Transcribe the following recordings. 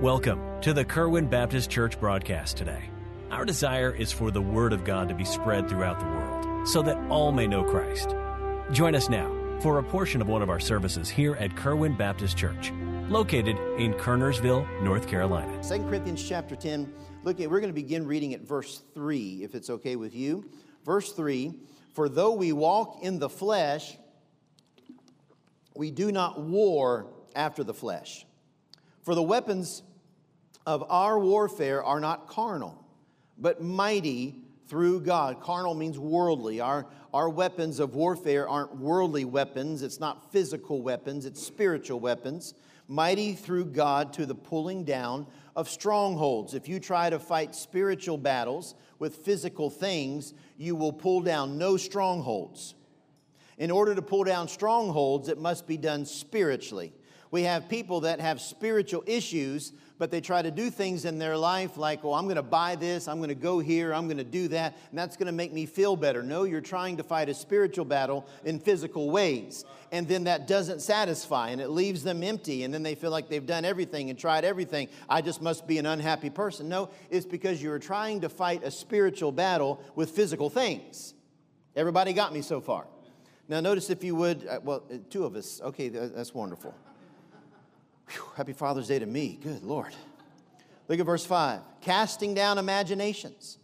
Welcome to the Kerwin Baptist Church broadcast today. Our desire is for the Word of God to be spread throughout the world so that all may know Christ. Join us now for a portion of one of our services here at Kerwin Baptist Church, located in Kernersville, North Carolina. 2 Corinthians chapter 10. Look at we're going to begin reading at verse 3 if it's okay with you. Verse 3, for though we walk in the flesh, we do not war after the flesh. For the weapons of our warfare are not carnal, but mighty through God. Carnal means worldly. Our, our weapons of warfare aren't worldly weapons, it's not physical weapons, it's spiritual weapons. Mighty through God to the pulling down of strongholds. If you try to fight spiritual battles with physical things, you will pull down no strongholds. In order to pull down strongholds, it must be done spiritually. We have people that have spiritual issues, but they try to do things in their life like, oh, I'm going to buy this, I'm going to go here, I'm going to do that, and that's going to make me feel better. No, you're trying to fight a spiritual battle in physical ways. And then that doesn't satisfy and it leaves them empty. And then they feel like they've done everything and tried everything. I just must be an unhappy person. No, it's because you're trying to fight a spiritual battle with physical things. Everybody got me so far? Now, notice if you would, uh, well, uh, two of us. Okay, that's wonderful. Whew, happy Father's Day to me. Good Lord. Look at verse 5. Casting down imaginations.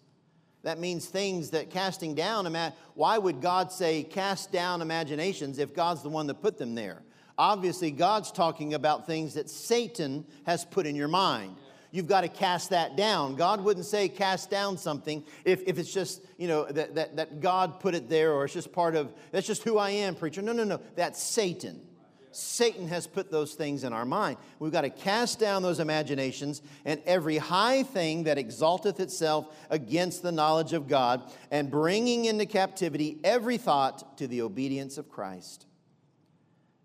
That means things that casting down, why would God say cast down imaginations if God's the one that put them there? Obviously, God's talking about things that Satan has put in your mind. You've got to cast that down. God wouldn't say cast down something if, if it's just, you know, that, that, that God put it there or it's just part of, that's just who I am, preacher. No, no, no. That's Satan. Satan has put those things in our mind. We've got to cast down those imaginations and every high thing that exalteth itself against the knowledge of God, and bringing into captivity every thought to the obedience of Christ,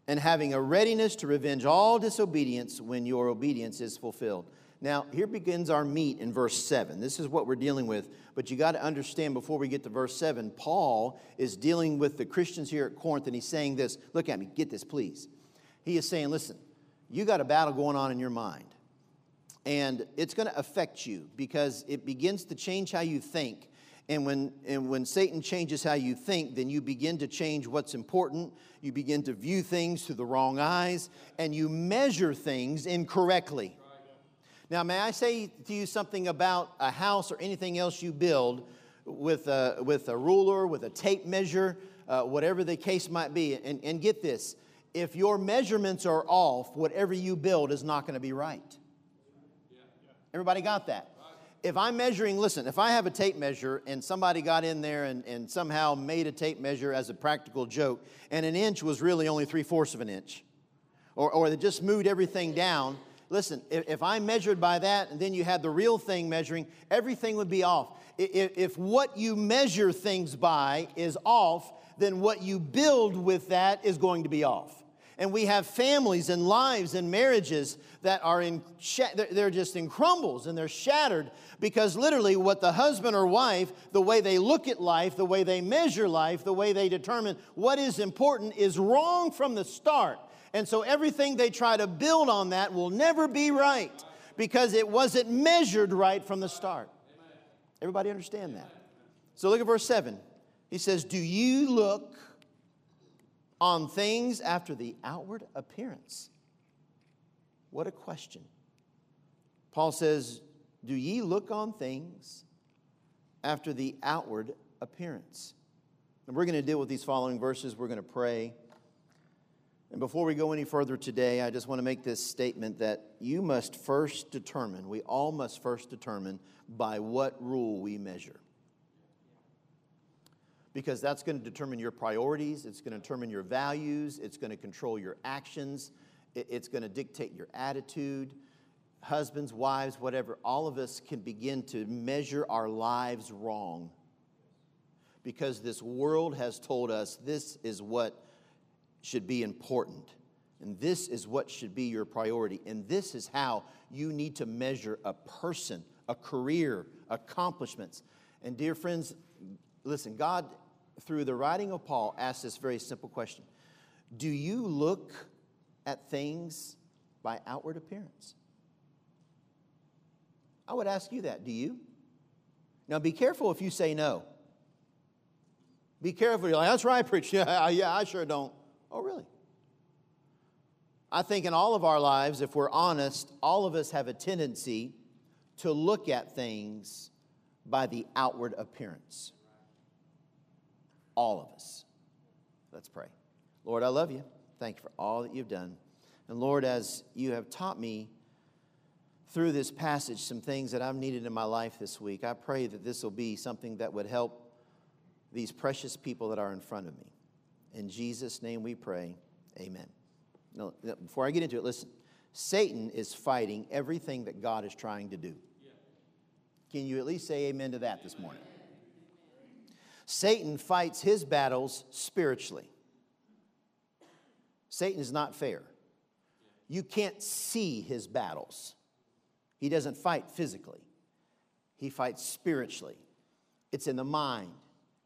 and having a readiness to revenge all disobedience when your obedience is fulfilled. Now, here begins our meat in verse 7. This is what we're dealing with, but you got to understand before we get to verse 7, Paul is dealing with the Christians here at Corinth, and he's saying this. Look at me, get this, please. He is saying, listen, you got a battle going on in your mind. And it's going to affect you because it begins to change how you think. And when, and when Satan changes how you think, then you begin to change what's important. You begin to view things through the wrong eyes, and you measure things incorrectly. Now, may I say to you something about a house or anything else you build with a, with a ruler, with a tape measure, uh, whatever the case might be? And, and get this if your measurements are off, whatever you build is not going to be right. Everybody got that? If I'm measuring, listen, if I have a tape measure and somebody got in there and, and somehow made a tape measure as a practical joke, and an inch was really only three fourths of an inch, or, or they just moved everything down, listen, if, if I measured by that and then you had the real thing measuring, everything would be off. If, if what you measure things by is off, then what you build with that is going to be off and we have families and lives and marriages that are in they're just in crumbles and they're shattered because literally what the husband or wife the way they look at life the way they measure life the way they determine what is important is wrong from the start. And so everything they try to build on that will never be right because it wasn't measured right from the start. Everybody understand that? So look at verse 7 he says do you look on things after the outward appearance? What a question. Paul says, Do ye look on things after the outward appearance? And we're going to deal with these following verses. We're going to pray. And before we go any further today, I just want to make this statement that you must first determine, we all must first determine by what rule we measure because that's going to determine your priorities, it's going to determine your values, it's going to control your actions, it's going to dictate your attitude. Husbands, wives, whatever, all of us can begin to measure our lives wrong because this world has told us this is what should be important. And this is what should be your priority. And this is how you need to measure a person, a career, accomplishments. And dear friends, listen, God through the writing of Paul, asks this very simple question Do you look at things by outward appearance? I would ask you that. Do you? Now be careful if you say no. Be careful. You're like, that's right, preach. Yeah, yeah, I sure don't. Oh, really? I think in all of our lives, if we're honest, all of us have a tendency to look at things by the outward appearance. All of us. Let's pray. Lord, I love you. Thank you for all that you've done. And Lord, as you have taught me through this passage some things that I've needed in my life this week, I pray that this will be something that would help these precious people that are in front of me. In Jesus' name we pray. Amen. Now, before I get into it, listen. Satan is fighting everything that God is trying to do. Can you at least say amen to that this morning? Satan fights his battles spiritually. Satan is not fair. You can't see his battles. He doesn't fight physically, he fights spiritually. It's in the mind,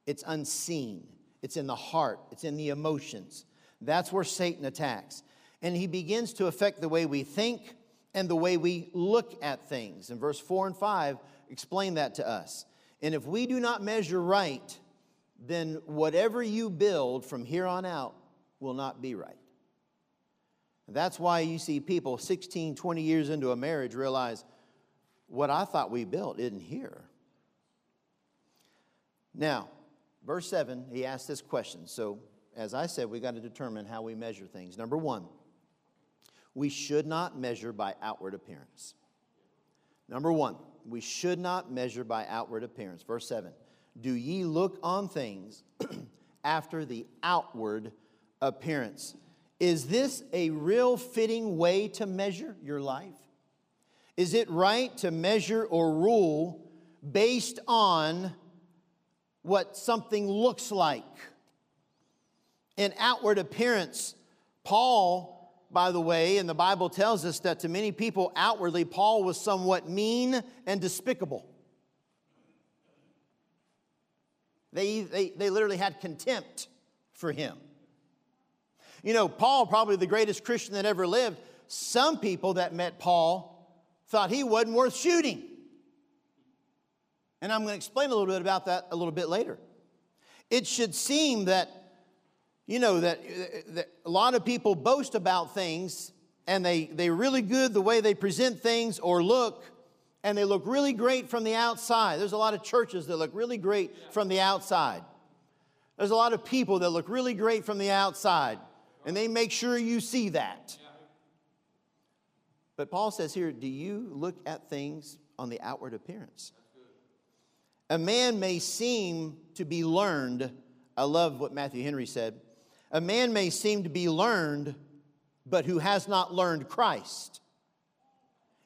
it's unseen, it's in the heart, it's in the emotions. That's where Satan attacks. And he begins to affect the way we think and the way we look at things. In verse 4 and 5, explain that to us. And if we do not measure right, then whatever you build from here on out will not be right. That's why you see people 16, 20 years into a marriage realize what I thought we built isn't here. Now, verse 7, he asked this question. So, as I said, we got to determine how we measure things. Number one, we should not measure by outward appearance. Number one, we should not measure by outward appearance. Verse 7 Do ye look on things after the outward appearance? Is this a real fitting way to measure your life? Is it right to measure or rule based on what something looks like? In outward appearance, Paul by the way, and the Bible tells us that to many people outwardly, Paul was somewhat mean and despicable. They, they, they literally had contempt for him. You know, Paul, probably the greatest Christian that ever lived, some people that met Paul thought he wasn't worth shooting. And I'm going to explain a little bit about that a little bit later. It should seem that you know that, that a lot of people boast about things and they, they're really good the way they present things or look, and they look really great from the outside. There's a lot of churches that look really great from the outside. There's a lot of people that look really great from the outside, and they make sure you see that. But Paul says here, do you look at things on the outward appearance? A man may seem to be learned. I love what Matthew Henry said. A man may seem to be learned, but who has not learned Christ,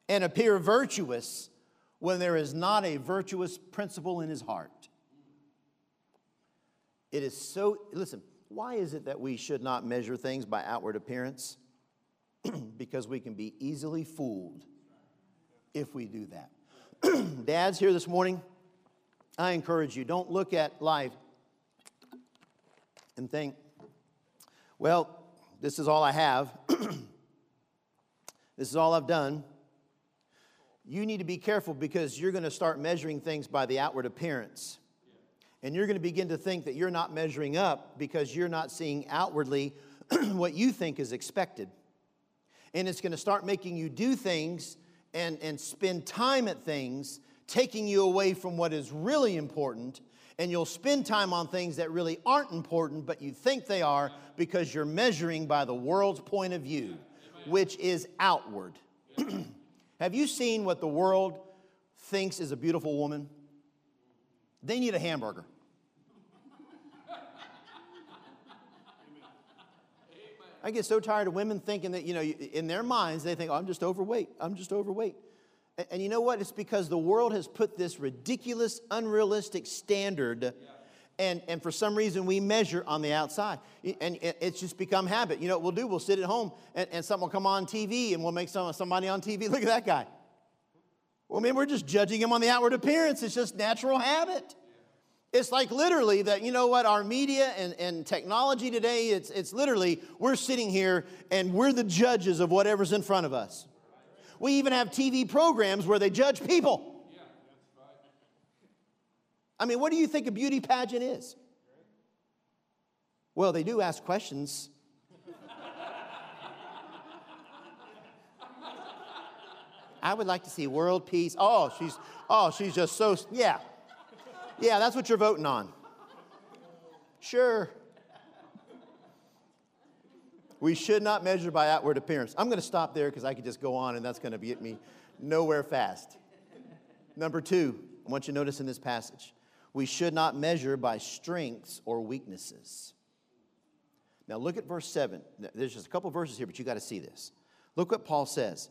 and appear virtuous when there is not a virtuous principle in his heart. It is so, listen, why is it that we should not measure things by outward appearance? because we can be easily fooled if we do that. Dads here this morning, I encourage you don't look at life and think, well, this is all I have. this is all I've done. You need to be careful because you're going to start measuring things by the outward appearance. And you're going to begin to think that you're not measuring up because you're not seeing outwardly what you think is expected. And it's going to start making you do things and, and spend time at things, taking you away from what is really important and you'll spend time on things that really aren't important, but you think they are because you're measuring by the world's point of view, which is outward. Have you seen what the world thinks is a beautiful woman? They need a hamburger. I get so tired of women thinking that, you know, in their minds, they think, oh, I'm just overweight. I'm just overweight. And you know what? It's because the world has put this ridiculous, unrealistic standard. And, and for some reason, we measure on the outside. And it's just become habit. You know what we'll do? We'll sit at home and, and something will come on TV and we'll make some, somebody on TV. Look at that guy. Well, I mean, we're just judging him on the outward appearance. It's just natural habit. It's like literally that, you know what, our media and, and technology today, it's, it's literally we're sitting here and we're the judges of whatever's in front of us. We even have TV programs where they judge people. I mean, what do you think a beauty pageant is? Well, they do ask questions. I would like to see world peace. Oh, she's oh, she's just so yeah. Yeah, that's what you're voting on. Sure. We should not measure by outward appearance. I'm going to stop there because I could just go on and that's going to get me nowhere fast. Number two, I want you to notice in this passage we should not measure by strengths or weaknesses. Now, look at verse 7. There's just a couple verses here, but you got to see this. Look what Paul says.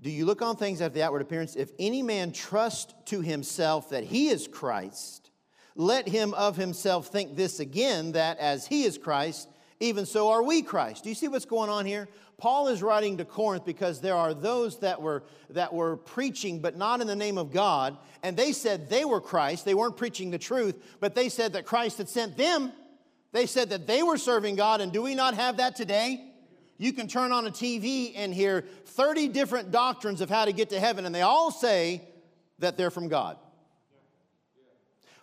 Do you look on things after the outward appearance? If any man trust to himself that he is Christ, let him of himself think this again, that as he is Christ, even so are we Christ. Do you see what's going on here? Paul is writing to Corinth because there are those that were, that were preaching, but not in the name of God. And they said they were Christ. They weren't preaching the truth, but they said that Christ had sent them. They said that they were serving God. And do we not have that today? You can turn on a TV and hear 30 different doctrines of how to get to heaven, and they all say that they're from God.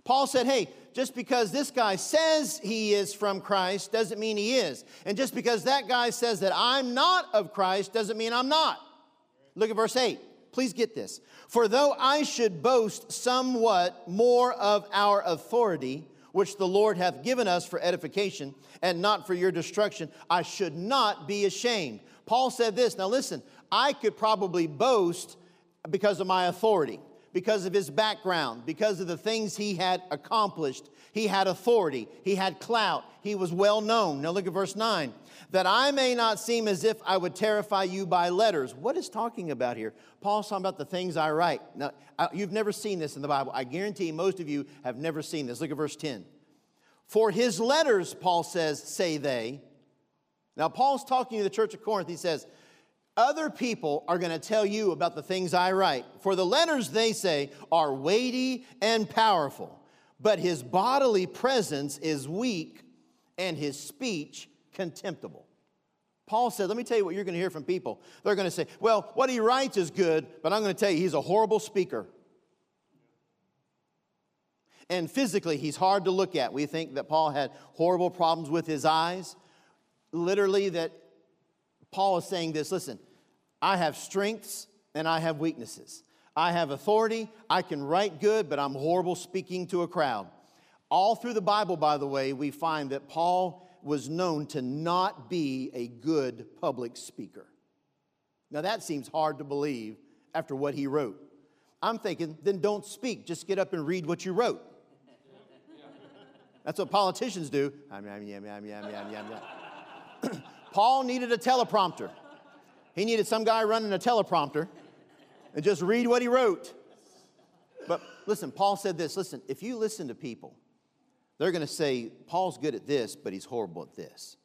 Paul said, hey, just because this guy says he is from Christ doesn't mean he is. And just because that guy says that I'm not of Christ doesn't mean I'm not. Look at verse 8. Please get this. For though I should boast somewhat more of our authority, which the Lord hath given us for edification and not for your destruction, I should not be ashamed. Paul said this. Now listen, I could probably boast because of my authority because of his background, because of the things he had accomplished. He had authority, he had clout, he was well known. Now look at verse 9. That I may not seem as if I would terrify you by letters. What is talking about here? Paul's talking about the things I write. Now, you've never seen this in the Bible. I guarantee most of you have never seen this. Look at verse 10. For his letters, Paul says, say they. Now, Paul's talking to the church of Corinth. He says, other people are going to tell you about the things I write. For the letters, they say, are weighty and powerful, but his bodily presence is weak and his speech contemptible. Paul said, Let me tell you what you're going to hear from people. They're going to say, Well, what he writes is good, but I'm going to tell you, he's a horrible speaker. And physically, he's hard to look at. We think that Paul had horrible problems with his eyes. Literally, that Paul is saying this listen, I have strengths and I have weaknesses. I have authority, I can write good, but I'm horrible speaking to a crowd. All through the Bible, by the way, we find that Paul was known to not be a good public speaker. Now, that seems hard to believe after what he wrote. I'm thinking, then don't speak, just get up and read what you wrote. That's what politicians do. Paul needed a teleprompter. He needed some guy running a teleprompter and just read what he wrote. But listen, Paul said this listen, if you listen to people, they're going to say, Paul's good at this, but he's horrible at this.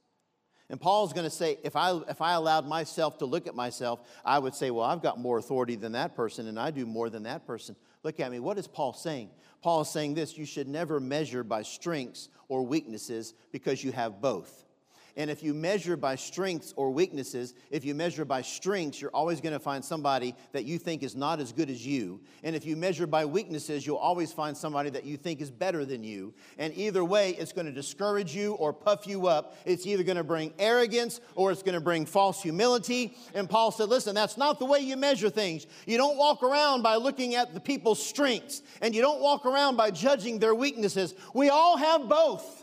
And Paul's going to say, if I, if I allowed myself to look at myself, I would say, well, I've got more authority than that person, and I do more than that person. Look at me. What is Paul saying? Paul is saying this you should never measure by strengths or weaknesses because you have both. And if you measure by strengths or weaknesses, if you measure by strengths, you're always going to find somebody that you think is not as good as you. And if you measure by weaknesses, you'll always find somebody that you think is better than you. And either way, it's going to discourage you or puff you up. It's either going to bring arrogance or it's going to bring false humility. And Paul said, listen, that's not the way you measure things. You don't walk around by looking at the people's strengths, and you don't walk around by judging their weaknesses. We all have both.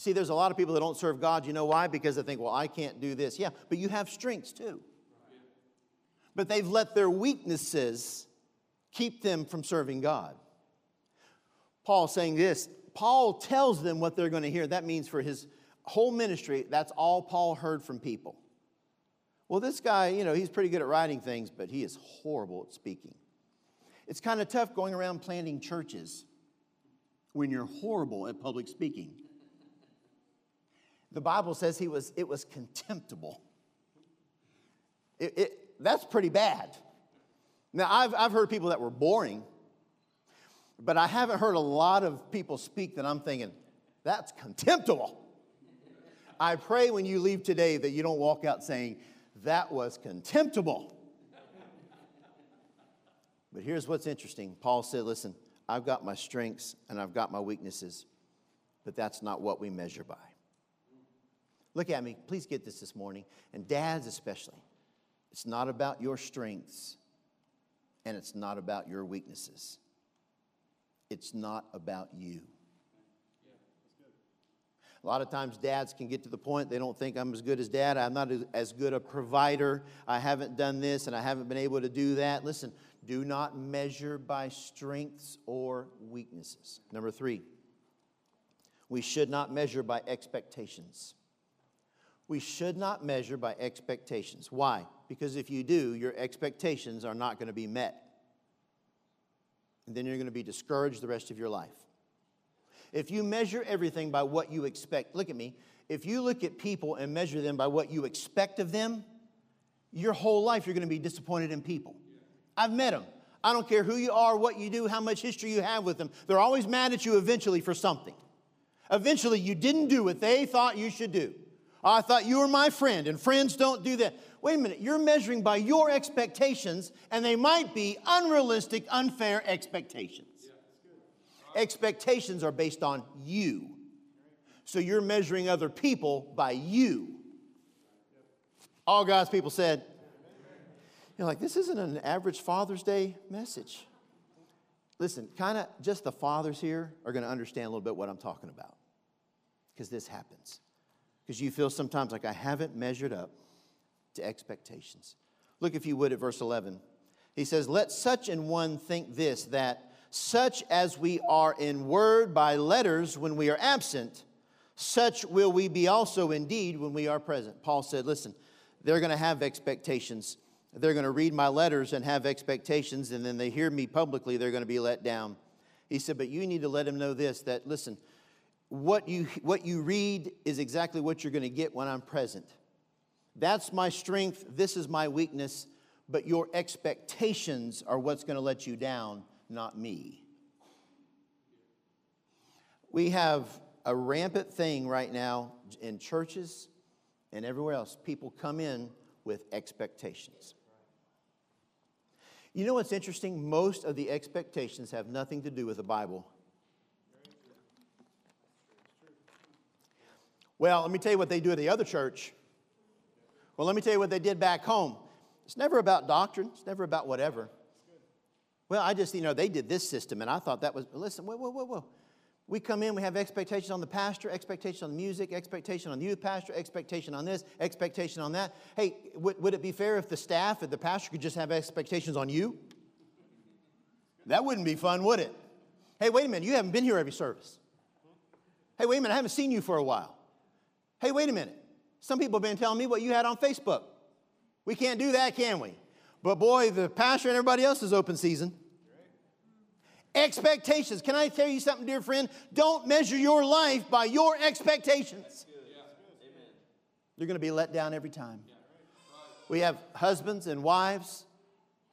You see, there's a lot of people that don't serve God. You know why? Because they think, well, I can't do this. Yeah, but you have strengths too. But they've let their weaknesses keep them from serving God. Paul saying this Paul tells them what they're going to hear. That means for his whole ministry, that's all Paul heard from people. Well, this guy, you know, he's pretty good at writing things, but he is horrible at speaking. It's kind of tough going around planting churches when you're horrible at public speaking. The Bible says he was, it was contemptible. It, it, that's pretty bad. Now, I've, I've heard people that were boring, but I haven't heard a lot of people speak that I'm thinking, that's contemptible. I pray when you leave today that you don't walk out saying, that was contemptible. but here's what's interesting Paul said, listen, I've got my strengths and I've got my weaknesses, but that's not what we measure by. Look at me. Please get this this morning. And dads, especially. It's not about your strengths and it's not about your weaknesses. It's not about you. A lot of times, dads can get to the point they don't think I'm as good as dad. I'm not as good a provider. I haven't done this and I haven't been able to do that. Listen, do not measure by strengths or weaknesses. Number three, we should not measure by expectations. We should not measure by expectations. Why? Because if you do, your expectations are not going to be met. And then you're going to be discouraged the rest of your life. If you measure everything by what you expect, look at me. If you look at people and measure them by what you expect of them, your whole life you're going to be disappointed in people. I've met them. I don't care who you are, what you do, how much history you have with them. They're always mad at you eventually for something. Eventually, you didn't do what they thought you should do. I thought you were my friend, and friends don't do that. Wait a minute, you're measuring by your expectations, and they might be unrealistic, unfair expectations expectations are based on you. So you're measuring other people by you. All God's people said, you're like, this isn't an average Father's Day message. Listen, kind of just the fathers here are going to understand a little bit what I'm talking about because this happens. Because you feel sometimes like I haven't measured up to expectations. Look, if you would, at verse 11. He says, Let such an one think this, that such as we are in word by letters when we are absent, such will we be also indeed when we are present. Paul said, Listen, they're going to have expectations. They're going to read my letters and have expectations, and then they hear me publicly, they're going to be let down. He said, But you need to let them know this that, listen, what you, what you read is exactly what you're going to get when I'm present. That's my strength. This is my weakness. But your expectations are what's going to let you down not me. We have a rampant thing right now in churches and everywhere else. People come in with expectations. You know what's interesting? Most of the expectations have nothing to do with the Bible. Well, let me tell you what they do at the other church. Well, let me tell you what they did back home. It's never about doctrine, it's never about whatever. Well, I just, you know, they did this system, and I thought that was, listen, whoa, whoa, whoa, whoa. We come in, we have expectations on the pastor, expectation on the music, expectation on the youth pastor, expectation on this, expectation on that. Hey, would, would it be fair if the staff and the pastor could just have expectations on you? That wouldn't be fun, would it? Hey, wait a minute, you haven't been here every service. Hey, wait a minute, I haven't seen you for a while. Hey, wait a minute. Some people have been telling me what you had on Facebook. We can't do that, can we? But boy, the pastor and everybody else is open season. Expectations. Can I tell you something, dear friend? Don't measure your life by your expectations. You're going to be let down every time. We have husbands and wives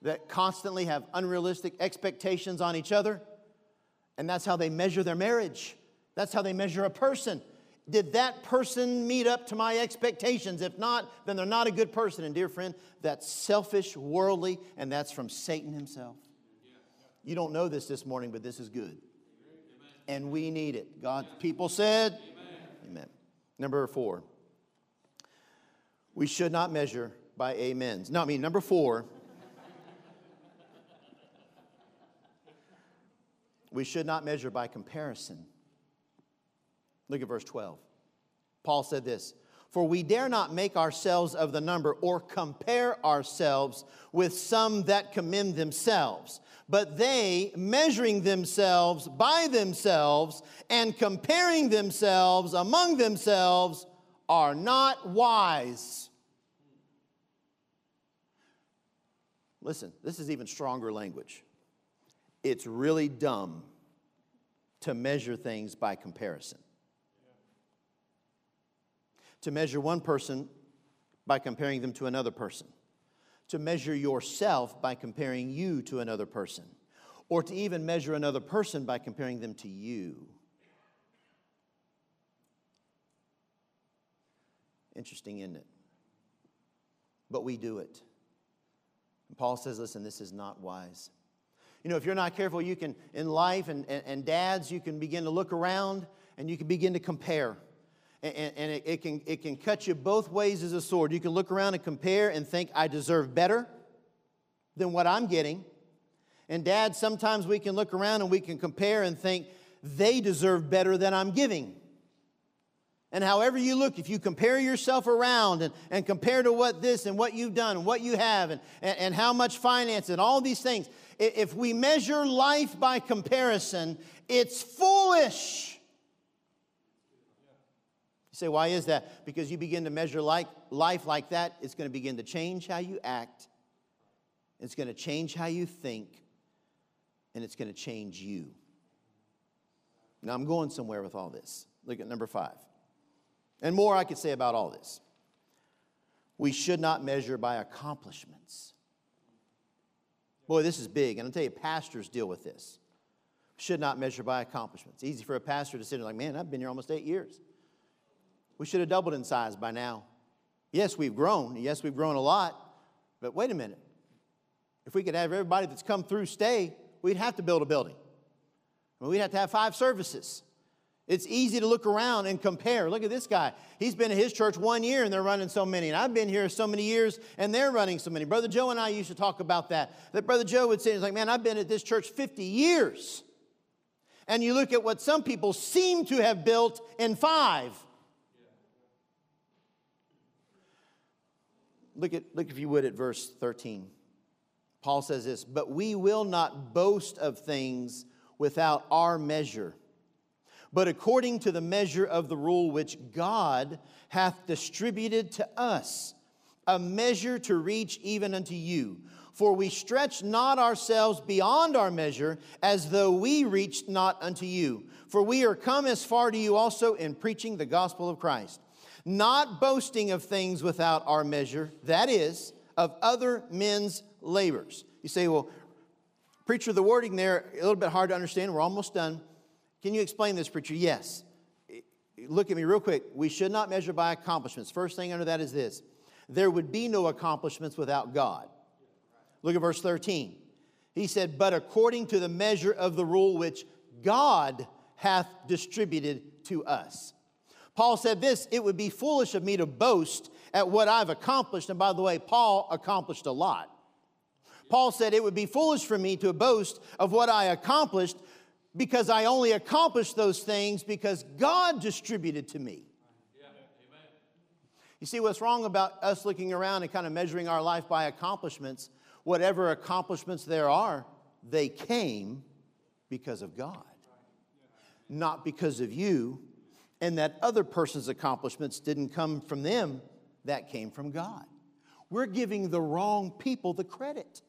that constantly have unrealistic expectations on each other, and that's how they measure their marriage. That's how they measure a person. Did that person meet up to my expectations? If not, then they're not a good person. And, dear friend, that's selfish, worldly, and that's from Satan himself. You don't know this this morning, but this is good. And we need it. God, people said, Amen. Amen. Number four, we should not measure by amens. No, I mean, number four, we should not measure by comparison. Look at verse 12. Paul said this For we dare not make ourselves of the number or compare ourselves with some that commend themselves but they, measuring themselves by themselves and comparing themselves among themselves, are not wise. Listen, this is even stronger language. It's really dumb to measure things by comparison. To measure one person by comparing them to another person to measure yourself by comparing you to another person, or to even measure another person by comparing them to you. Interesting, isn't it? But we do it. And Paul says, listen, this is not wise. You know, if you're not careful, you can, in life, and, and, and dads, you can begin to look around and you can begin to compare. And, and it, it, can, it can cut you both ways as a sword. You can look around and compare and think, I deserve better than what I'm getting. And dad, sometimes we can look around and we can compare and think, they deserve better than I'm giving. And however you look, if you compare yourself around and, and compare to what this and what you've done and what you have and, and, and how much finance and all these things, if we measure life by comparison, it's foolish. Say, why is that? Because you begin to measure like, life like that, it's going to begin to change how you act, it's going to change how you think, and it's going to change you. Now, I'm going somewhere with all this. Look at number five. And more I could say about all this. We should not measure by accomplishments. Boy, this is big. And I'll tell you, pastors deal with this. Should not measure by accomplishments. Easy for a pastor to sit there like, man, I've been here almost eight years. We should have doubled in size by now. Yes, we've grown. Yes, we've grown a lot. But wait a minute. If we could have everybody that's come through stay, we'd have to build a building. we'd have to have five services. It's easy to look around and compare. Look at this guy. He's been at his church one year and they're running so many. And I've been here so many years and they're running so many. Brother Joe and I used to talk about that. That Brother Joe would say, he's like, man, I've been at this church 50 years. And you look at what some people seem to have built in five. Look at look if you would at verse 13. Paul says this, but we will not boast of things without our measure but according to the measure of the rule which God hath distributed to us, a measure to reach even unto you. For we stretch not ourselves beyond our measure, as though we reached not unto you. For we are come as far to you also in preaching the gospel of Christ, not boasting of things without our measure, that is, of other men's labors. You say, well, preacher, the wording there, a little bit hard to understand. We're almost done. Can you explain this, preacher? Yes. Look at me real quick. We should not measure by accomplishments. First thing under that is this there would be no accomplishments without God. Look at verse 13. He said, But according to the measure of the rule which God hath distributed to us. Paul said this it would be foolish of me to boast at what I've accomplished. And by the way, Paul accomplished a lot. Paul said it would be foolish for me to boast of what I accomplished because I only accomplished those things because God distributed to me. You see, what's wrong about us looking around and kind of measuring our life by accomplishments, whatever accomplishments there are, they came because of God, not because of you. And that other person's accomplishments didn't come from them, that came from God. We're giving the wrong people the credit.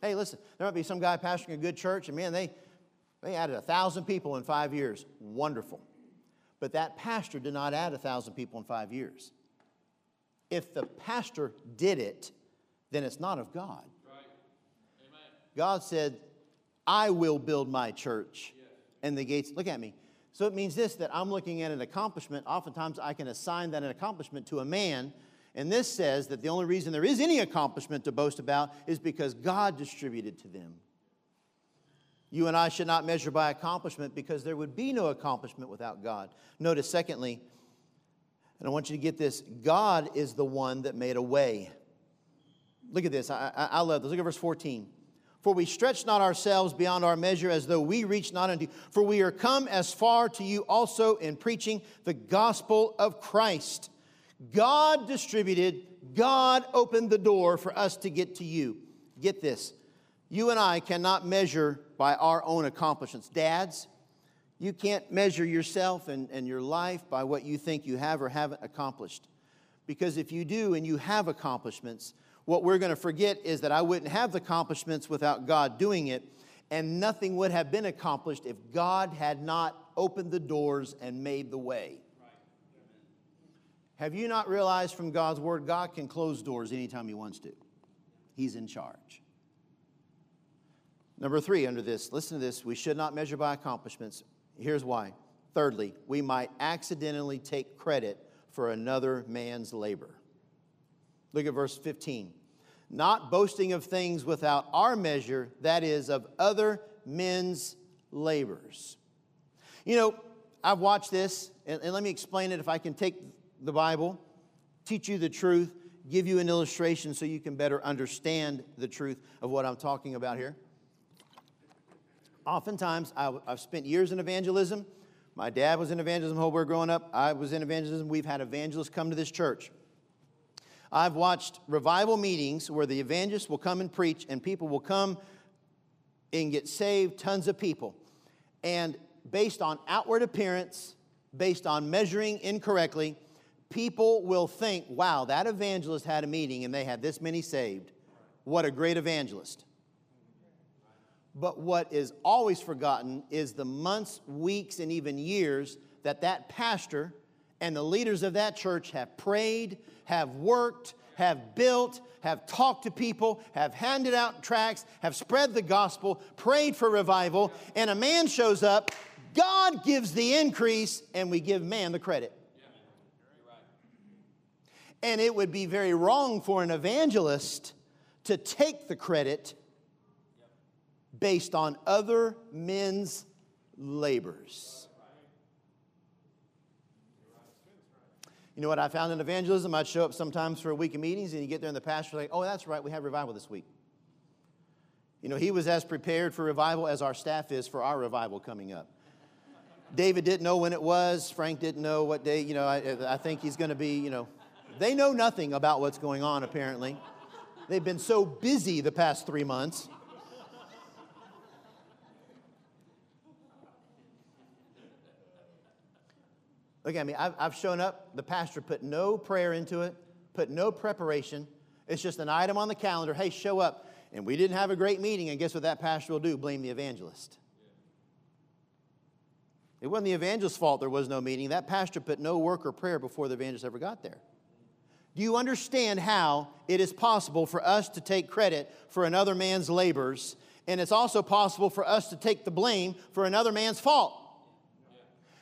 Hey, listen, there might be some guy pastoring a good church, and man, they, they added a thousand people in five years. Wonderful. But that pastor did not add a thousand people in five years. If the pastor did it, then it's not of God. Right. God said, I will build my church. And the gates, look at me. So it means this that I'm looking at an accomplishment. Oftentimes I can assign that an accomplishment to a man and this says that the only reason there is any accomplishment to boast about is because God distributed to them. You and I should not measure by accomplishment because there would be no accomplishment without God. Notice, secondly, and I want you to get this God is the one that made a way. Look at this. I, I, I love this. Look at verse 14. For we stretch not ourselves beyond our measure as though we reach not unto you. For we are come as far to you also in preaching the gospel of Christ God distributed, God opened the door for us to get to you. Get this. You and I cannot measure by our own accomplishments. Dads, you can't measure yourself and, and your life by what you think you have or haven't accomplished. Because if you do and you have accomplishments, what we're going to forget is that I wouldn't have the accomplishments without God doing it, and nothing would have been accomplished if God had not opened the doors and made the way. Have you not realized from God's word, God can close doors anytime He wants to? He's in charge. Number three, under this, listen to this. We should not measure by accomplishments. Here's why Thirdly, we might accidentally take credit for another man's labor. Look at verse 15. Not boasting of things without our measure, that is, of other men's labors. You know, I've watched this, and, and let me explain it if I can take the Bible, teach you the truth, give you an illustration so you can better understand the truth of what I'm talking about here. Oftentimes, I, have spent years in evangelism. My dad was in evangelism were growing up. I was in evangelism. We've had evangelists come to this church. I've watched revival meetings where the evangelist will come and preach, and people will come and get saved, tons of people. And based on outward appearance, based on measuring incorrectly, people will think, wow, that evangelist had a meeting and they had this many saved. What a great evangelist. But what is always forgotten is the months, weeks, and even years that that pastor and the leaders of that church have prayed, have worked, have built, have talked to people, have handed out tracts, have spread the gospel, prayed for revival, and a man shows up, God gives the increase, and we give man the credit. And it would be very wrong for an evangelist to take the credit based on other men's labors. You know what I found in evangelism? I'd show up sometimes for a week of meetings, and you get there, and the pastor's like, oh, that's right, we have revival this week. You know, he was as prepared for revival as our staff is for our revival coming up. David didn't know when it was. Frank didn't know what day. You know, I, I think he's going to be, you know, they know nothing about what's going on, apparently. They've been so busy the past three months. Look at me. I've, I've shown up. The pastor put no prayer into it, put no preparation. It's just an item on the calendar. Hey, show up. And we didn't have a great meeting. And guess what that pastor will do? Blame the evangelist. It wasn't the evangelist's fault there was no meeting. That pastor put no work or prayer before the evangelist ever got there. Do you understand how it is possible for us to take credit for another man's labors, and it's also possible for us to take the blame for another man's fault?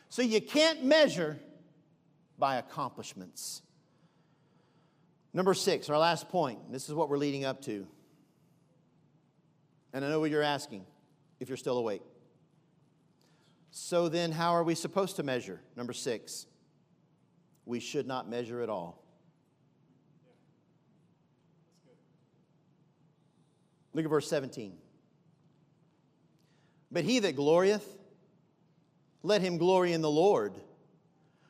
So you can't measure by accomplishments. Number six, our last point. This is what we're leading up to. And I know what you're asking if you're still awake. So then, how are we supposed to measure? Number six, we should not measure at all. Look at verse 17. But he that glorieth, let him glory in the Lord.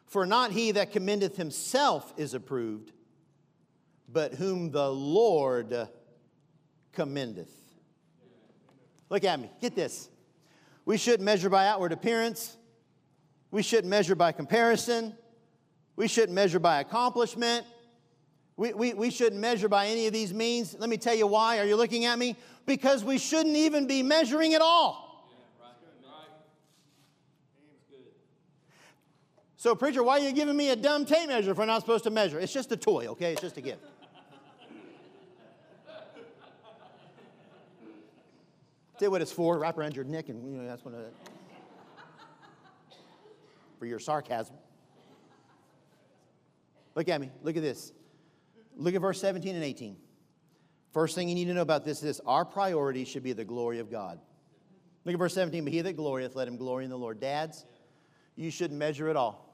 For not he that commendeth himself is approved, but whom the Lord commendeth. Look at me. Get this. We shouldn't measure by outward appearance. We shouldn't measure by comparison. We shouldn't measure by accomplishment. We, we, we shouldn't measure by any of these means. Let me tell you why. Are you looking at me? Because we shouldn't even be measuring at all. So, preacher, why are you giving me a dumb tape measure if we're not supposed to measure? It's just a toy, okay? It's just a gift. Tell what it's for. Wrap around your neck, and you know that's what. It, for your sarcasm. Look at me. Look at this. Look at verse 17 and 18. First thing you need to know about this is this our priority should be the glory of God. Look at verse 17. But he that glorieth, let him glory in the Lord. Dads, you shouldn't measure at all.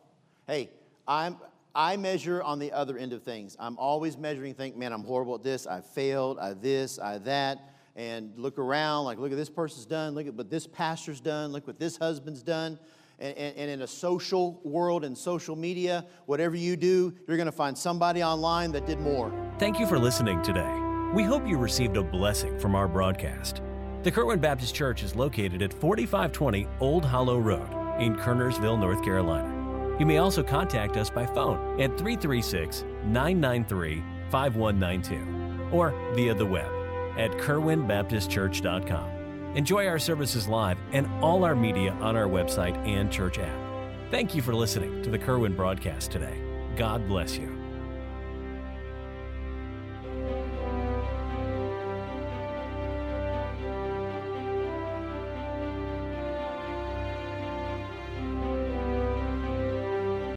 Hey, I'm, I measure on the other end of things. I'm always measuring, think, man, I'm horrible at this. I failed. I this, I that. And look around, like, look at this person's done. Look at what this pastor's done. Look what this husband's done. And, and, and in a social world and social media, whatever you do, you're going to find somebody online that did more. Thank you for listening today. We hope you received a blessing from our broadcast. The Kerwin Baptist Church is located at 4520 Old Hollow Road in Kernersville, North Carolina. You may also contact us by phone at 336 993 5192 or via the web at kerwinbaptistchurch.com. Enjoy our services live and all our media on our website and church app. Thank you for listening to the Kerwin broadcast today. God bless you.